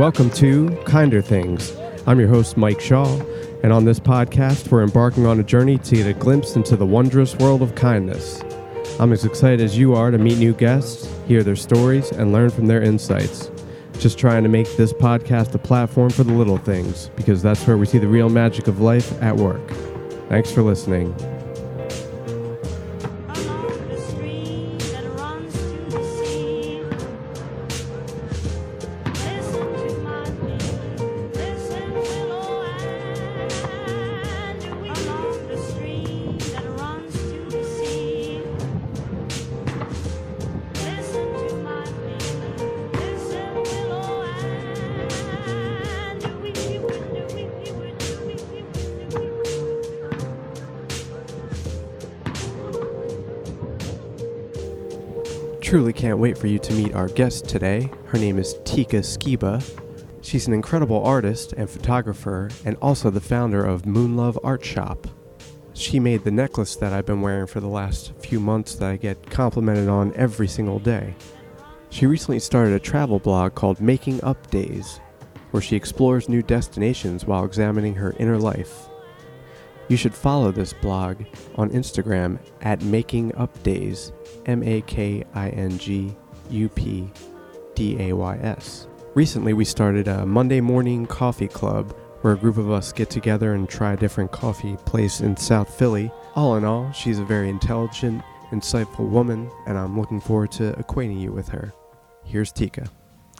Welcome to Kinder Things. I'm your host, Mike Shaw, and on this podcast, we're embarking on a journey to get a glimpse into the wondrous world of kindness. I'm as excited as you are to meet new guests, hear their stories, and learn from their insights. Just trying to make this podcast a platform for the little things, because that's where we see the real magic of life at work. Thanks for listening. Truly can't wait for you to meet our guest today. Her name is Tika Skiba. She's an incredible artist and photographer, and also the founder of Moonlove Art Shop. She made the necklace that I've been wearing for the last few months that I get complimented on every single day. She recently started a travel blog called Making Up Days, where she explores new destinations while examining her inner life. You should follow this blog on Instagram at Making Up Days, M A K I N G U P D A Y S. Recently, we started a Monday morning coffee club where a group of us get together and try a different coffee place in South Philly. All in all, she's a very intelligent, insightful woman, and I'm looking forward to acquainting you with her. Here's Tika.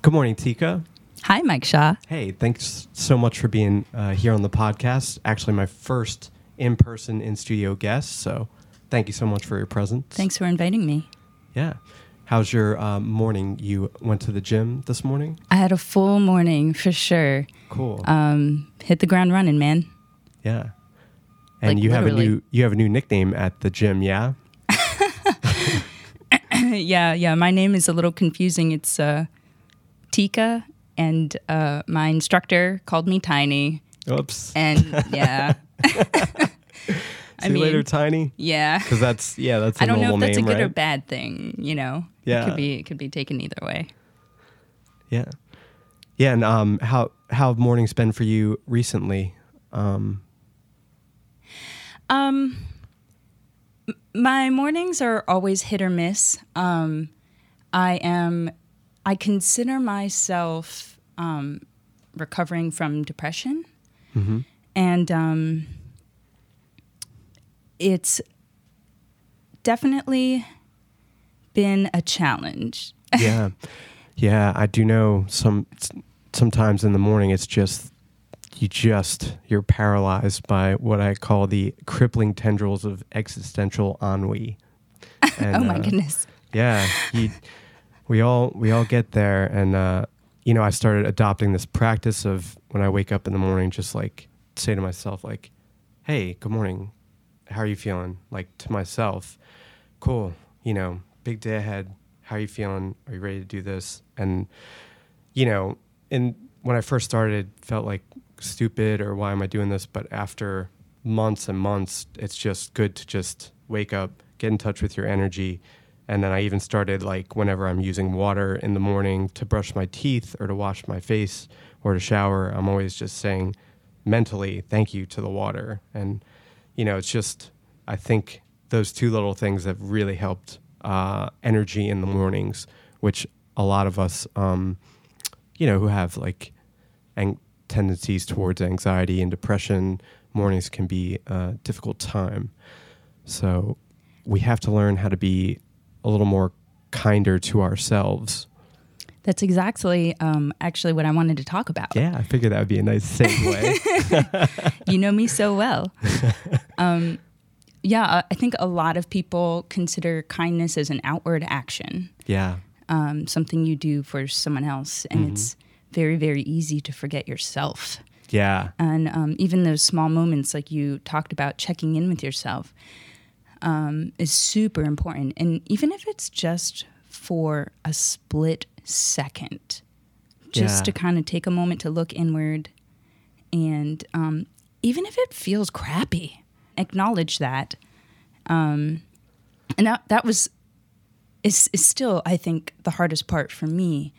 Good morning, Tika. Hi, Mike Shaw. Hey, thanks so much for being uh, here on the podcast. Actually, my first in person in studio guest. So thank you so much for your presence. Thanks for inviting me. Yeah. How's your uh, morning? You went to the gym this morning? I had a full morning for sure. Cool. Um, hit the ground running, man. yeah. And like, you have a new you have a new nickname at the gym, yeah? yeah, yeah. My name is a little confusing. It's uh, Tika, and uh, my instructor called me Tiny. Oops. And yeah, See I you later, mean- Tiny. yeah. Because that's yeah, that's a I don't know if that's name, a good right? or bad thing. You know, Yeah. it could be it could be taken either way. Yeah. Yeah, and um, how how have mornings been for you recently? Um, Um, my mornings are always hit or miss. Um, I am, I consider myself um, recovering from depression, and um, it's definitely been a challenge. yeah yeah i do know some sometimes in the morning it's just you just you're paralyzed by what i call the crippling tendrils of existential ennui and, oh my uh, goodness! yeah you, we all we all get there and uh you know i started adopting this practice of when i wake up in the morning just like say to myself like hey good morning how are you feeling? Like to myself cool you know big day ahead. How are you feeling? Are you ready to do this? And you know and when i first started felt like stupid or why am i doing this? But after months and months it's just good to just wake up get in touch with your energy. And then i even started like whenever i'm using water in the morning to brush my teeth or to wash my face or to shower i'm always just saying mentally thank you to the water. And you know it's just i think those two little things have really helped uh, energy in the mornings which a lot of us um, you know who have like ang- tendencies towards anxiety and depression mornings can be a difficult time. So we have to learn how to be a little more kinder to ourselves That's exactly um, actually what I wanted to talk about. yeah i figured that would be a nice segue you know me so well. um, yeah, I- think a lot of people consider kindness as an outward action, yeah um, something you do for someone else, and it's very, very easy to forget yourself. yeah And um, even those small moments, like you talked about, checking in with yourself, um, is super important. And even if it's just for a split second, just Yeah. to kind of take a moment to look inward, and um, even if it feels crappy, acknowledge that. Um, and that that was is is still, I think, the hardest part for me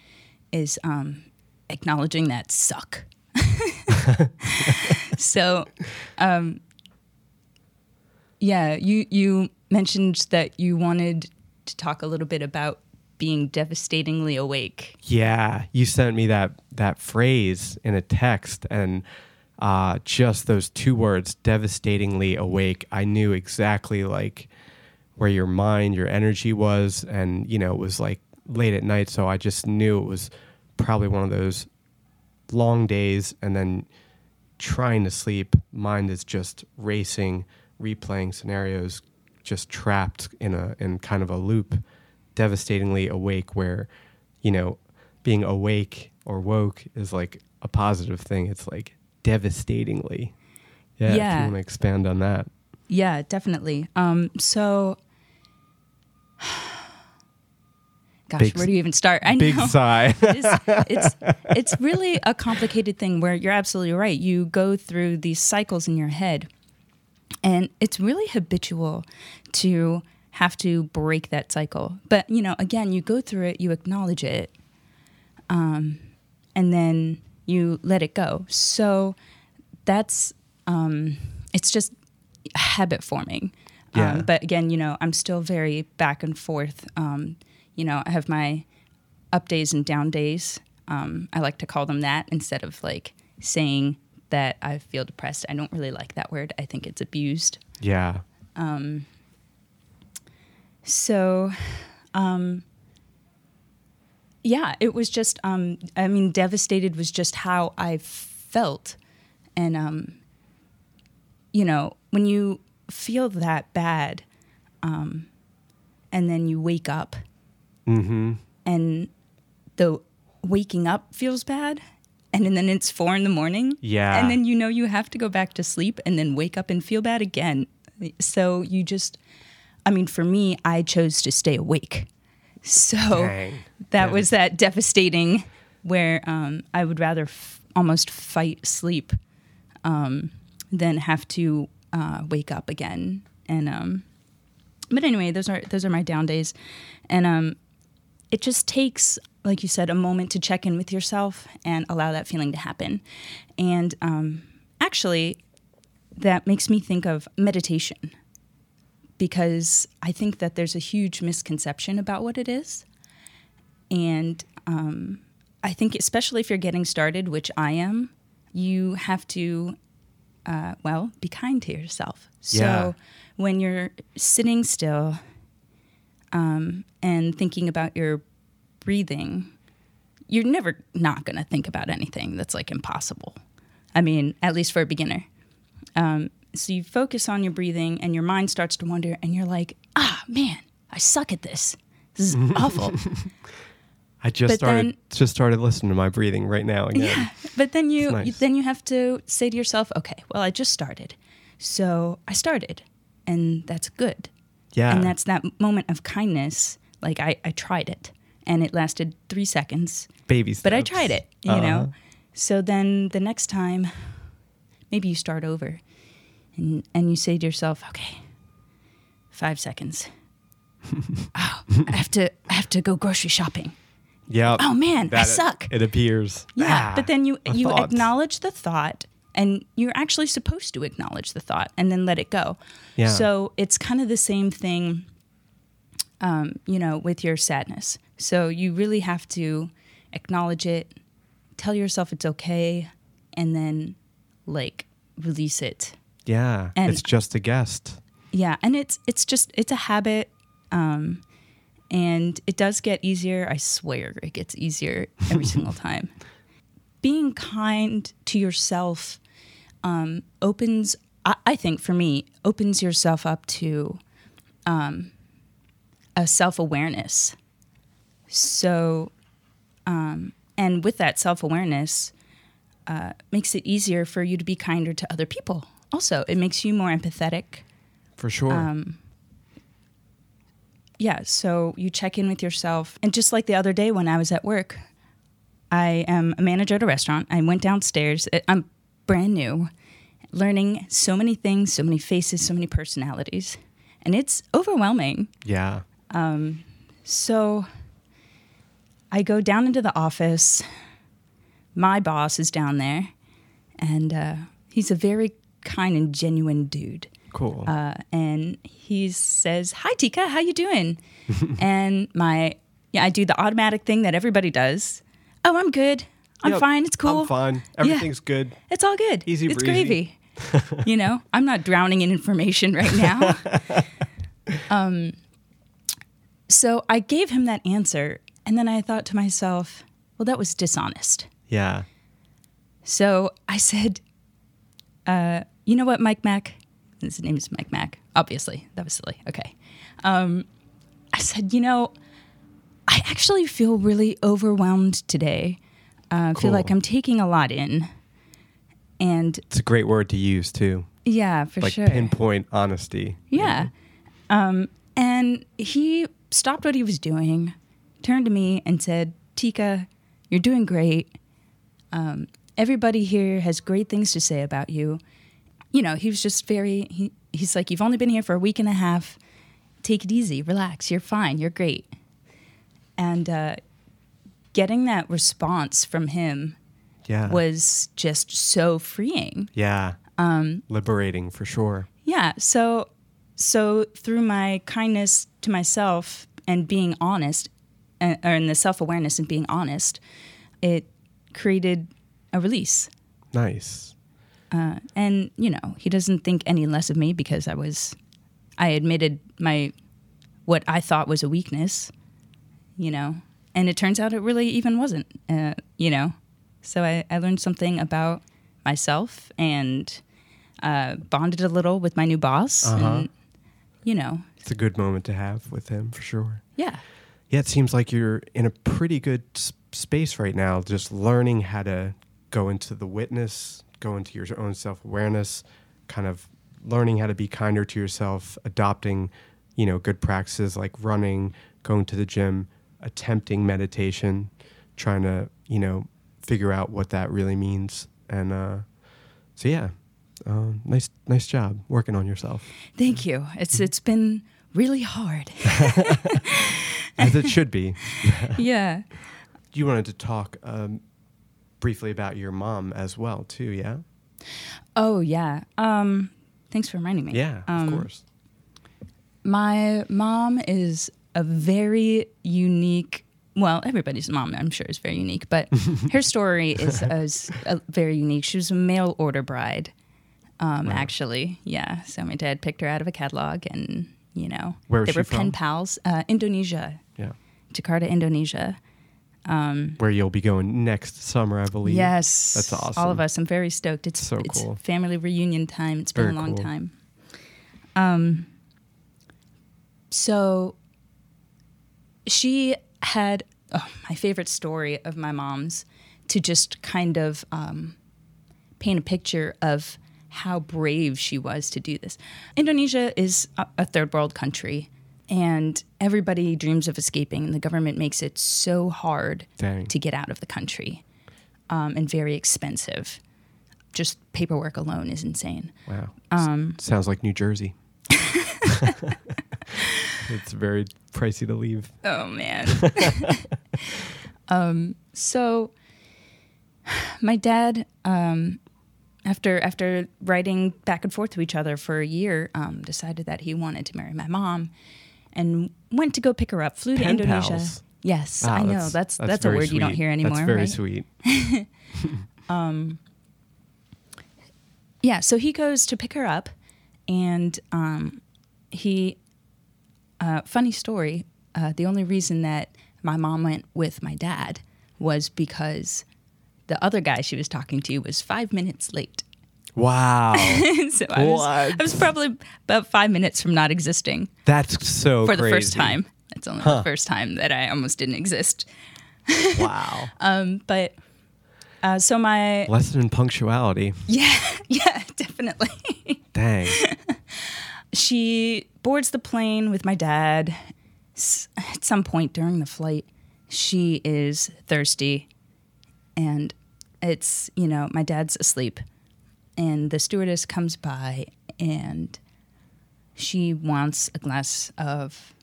is um, acknowledging that suck. so, um, yeah, you you mentioned that you wanted to talk a little bit about being devastatingly awake. Yeah, you sent me that that phrase in a text, and uh, just those two words, "devastatingly awake." I knew exactly like where your mind, your energy was, and you know it was like late at night, so I just knew it was probably one of those long days, and then trying to sleep, mind is just racing, replaying scenarios, just trapped in a in kind of a loop, devastatingly awake where, you know, being awake or woke is like a positive thing. It's like devastatingly. Yeah, if Yeah. you want to expand on that. Yeah, definitely. Um, so, gosh, Big- where do you even start? I Big know. sigh. it's, it's it's really a complicated thing where you're absolutely right. You go through these cycles in your head, and it's really habitual to have to break that cycle. But you know, again, you go through it, you acknowledge it, um, and then you let it go. So that's um, it's just habit forming. Yeah. Um, but again, you know, I'm still very back and forth. Um, you know, I have my up days and down days. Um, I like to call them that instead of like saying that I feel depressed. I don't really like that word. I think it's abused. yeah. So, um, yeah, it was just, um, I mean, devastated was just how I felt. And, um, you know, when you feel that bad, um, and then you wake up Mm-hmm. and the waking up feels bad and then it's four in the morning Yeah. and then you know you have to go back to sleep and then wake up and feel bad again so you just i mean for me i chose to stay awake. So Dang. that was that devastating where um, i would rather f- almost fight sleep um, than have to uh, wake up again. And um, but anyway those are those are my down days. And um, it just takes like you said a moment to check in with yourself and allow that feeling to happen. And um, actually that makes me think of meditation because i think that there's a huge misconception about what it is and um, i think especially if you're getting started which i am you have to uh, well be kind to yourself so Yeah. when you're sitting still um, and thinking about your breathing, you're never not going to think about anything that's like impossible. I mean, at least for a beginner. Um, so you focus on your breathing and your mind starts to wander, and you're like, ah, man, I suck at this. This is awful. I just But started then- just started listening to my breathing right now again. Yeah, but then you, nice. you then you have to say to yourself, okay, well, I just started, so I started, and that's good. Yeah. And that's that moment of kindness. Like I, I tried it, and it lasted three seconds, baby steps. but I tried it. You Uh-huh. know. So then the next time, maybe you start over, and and you say to yourself, okay, five seconds. oh, I have to I have to go grocery shopping. Yeah. Oh man, I That- suck. It appears. Yeah, Ah, but then you you thoughts. acknowledge the thought, and you're actually supposed to acknowledge the thought and then let it go. Yeah. So it's kind of the same thing, um, you know, with your sadness. So you really have to acknowledge it, tell yourself it's okay, and then like release it. Yeah. and- it's just a guest. Yeah, and it's it's just it's a habit, um, and it does get easier. I swear, it gets easier every single time. Being kind to yourself um, opens, I, I think, for me, opens yourself up to um, a self awareness. So, um, and with that self awareness, uh, makes it easier for you to be kinder to other people. Also, it makes you more empathetic For sure. um, yeah, so you check in with yourself. And just like the other day when I was at work, I am a manager at a restaurant. I went downstairs. I'm brand new, learning so many things, so many faces, so many personalities. And it's overwhelming. yeah. So I go down into the office, my boss is down there, and uh, he's a very kind and genuine dude. Cool. Uh, and he says, "Hi, Tika, how you doing?" and my yeah, I do the automatic thing that everybody does. Oh, I'm good. I'm Yep, fine. It's cool. I'm fine. Everything's good. It's all good. Easy it's gravy. you know, I'm not drowning in information right now. um, so I gave him that answer, and then I thought to myself, well, that was dishonest. Yeah. So I said, uh, you know what, Mike Mack? His name is Mike Mack. Obviously, that was silly. Okay. Um, I said, you know, I actually feel really overwhelmed today. Uh, I feel like I'm taking a lot in. And It's a great word to use too. yeah, for like sure. pinpoint honesty. Yeah. Um, and he stopped what he was doing, turned to me, and said, Tika, you're doing great. Um, everybody here has great things to say about you. You know, he was just very, he, he's like, You've only been here for a week and a half. Take it easy, relax. You're fine. You're great. And uh, getting that response from him Yeah. was just so freeing. Yeah. Um, Liberating for sure. Yeah. So so through my kindness to myself and being honest, uh, or in the self awareness and being honest, it created a release. Nice. And you know, he doesn't think any less of me because I was, I admitted my, what I thought was a weakness. You know, and it turns out it really even wasn't. Uh, you know, so I, I learned something about myself and uh, bonded a little with my new boss. Uh-huh. And, you know, It's a good moment to have with him for sure. yeah. Yeah, it seems like you're in a pretty good s- space right now, just learning how to go into the witness, go into your own self awareness, kind of learning how to be kinder to yourself, adopting, you know, good practices like running, going to the gym, attempting meditation, trying to, you know, figure out what that really means. And uh, so, yeah, uh, nice, nice job working on yourself, Thank you. It's it's been really hard. as it should be. yeah. you wanted to talk um, briefly about your mom as well too yeah Oh yeah. Um, thanks for reminding me. yeah Um, of course My mom is a very unique. Well, everybody's mom, I'm sure, is very unique, but her story is, is uh, very unique. She was a mail order bride, um, actually. Yeah. So my dad picked her out of a catalog, and you know, Where they were pen pals. Uh, Indonesia, yeah Jakarta, Indonesia. Where you'll be going next summer i believe Yes, that's awesome All of us. I'm very stoked. It's So it's cool. family reunion time. It's been a long cool. time. Um. So. She had oh, my favorite story of my mom's to just kind of um, paint a picture of how brave she was to do this. Indonesia is a, a third world country, and everybody dreams of escaping, and the government makes it so hard Dang. to get out of the country um, and very expensive. Just paperwork alone is insane. wow Um, sounds like new jersey it's very pricey to leave Oh man. um, so my dad, um, after after writing back and forth to each other for a year, um, decided that he wanted to marry my mom, and went to go pick her up. Flew to Pen Indonesia. pals. Yes, Wow, I know that's that's, a very word you don't hear anymore. that's very right? sweet yeah so he goes to pick her up and um, he uh, funny story uh, the only reason that my mom went with my dad was because the other guy she was talking to was five minutes late wow. So I was, I was probably about five minutes from not existing. That's so for the first time. That's only the first time that i almost didn't exist. Wow. Um, but uh, so my lesson in punctuality. Yeah yeah definitely. Dang. She boards the plane with my dad. S- At some point during the flight, she is thirsty, and it's you know my dad's asleep, and the stewardess comes by and she wants a glass of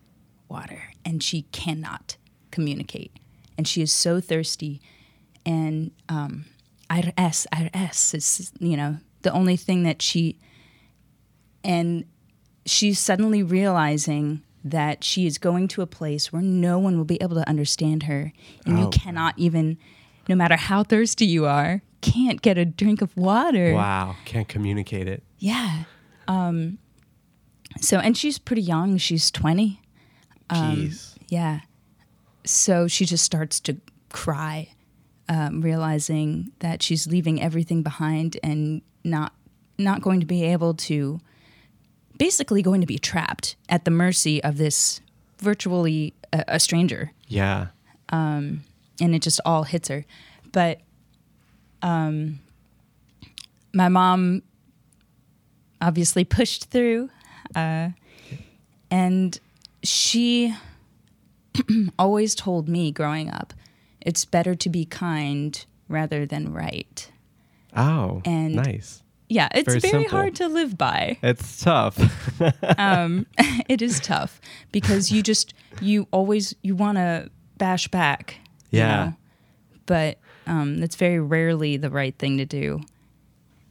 water, and she cannot communicate, and she is so thirsty, and um, air, air is you know the only thing that she and she's suddenly realizing that she is going to a place where no one will be able to understand her and you Oh. cannot even no matter how thirsty you are can't get a drink of water Wow. Can't communicate it. yeah um so and she's pretty young she's 20 Um, Jeez. yeah so she just starts to cry um, realizing that she's leaving everything behind and not not going to be able to basically going to be trapped at the mercy of this virtually a, a stranger yeah. Um, and it just all hits her. But um, my mom obviously pushed through, uh, and she always told me growing up, it's better to be kind rather than right. Oh, And- nice. Yeah, it's Very very, hard to live by. It's tough. um, it is tough because you just you always you want to bash back you Yeah. know? but um, that's very rarely the right thing to do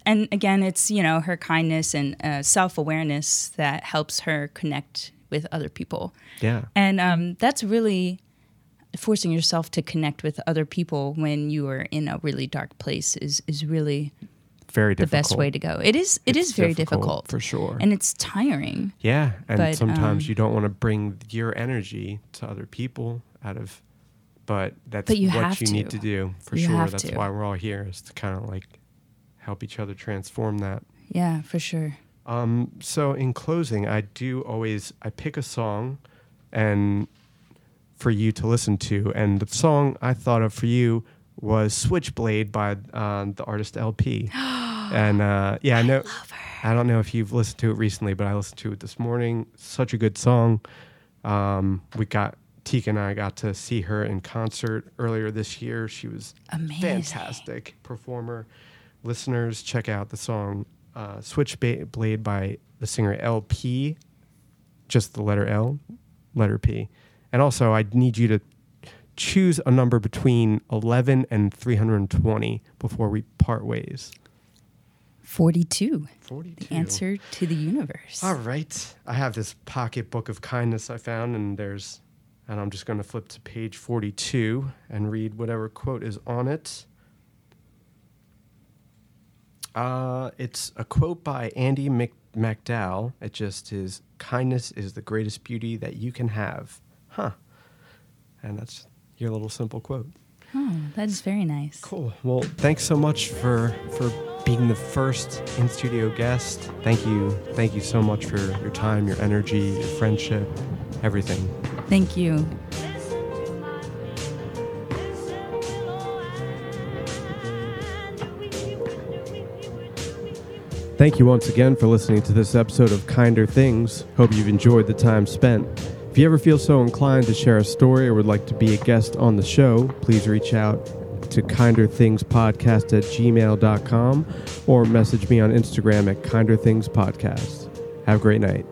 and again it's you know her kindness and uh, self-awareness that helps her connect with other people yeah. and um, that's really forcing yourself to connect with other people when you are in a really dark place is is really Very difficult. the best way to go it is It is It's very difficult, for sure. and it's tiring yeah, and but, sometimes um, you don't want to bring your energy to other people out of, but that's But you what you need to. to do for You sure. That's to. why we're all here is to kind of like help each other transform that. yeah for sure Um, so in closing, I do always I pick a song and for you to listen to, and the song I thought of for you was Switchblade by uh, the artist LP. and uh, yeah, I know. I don't know if you've listened to it recently, but I listened to it this morning. Such a good song. Um, we got Tika and I got to see her in concert earlier this year. She was Amazing. fantastic performer. Listeners, check out the song uh, Switchblade by the singer LP, just the letter L, letter P. And also, I need you to choose a number between 11 and 320 before we part ways. 42 42. the answer to the universe All right. I have this pocket book of kindness I found, and there's, and I'm just going to flip to page 42 and read whatever quote is on it. Uh, it's a quote by Andy Mc- McDowell. It just is kindness is the greatest beauty that you can have. Huh. And that's your little simple quote. oh that is very nice Cool. Well, thanks so much for for being the first in studio guest. Thank you. Thank you so much for your time, your energy, your friendship, everything. Thank you Thank you once again for listening to this episode of Kinder Things. Hope you've enjoyed the time spent. If you ever feel so inclined to share a story or would like to be a guest on the show, please reach out to kinderthingspodcast at gmail.com or message me on Instagram at kinderthingspodcast. Have a great night.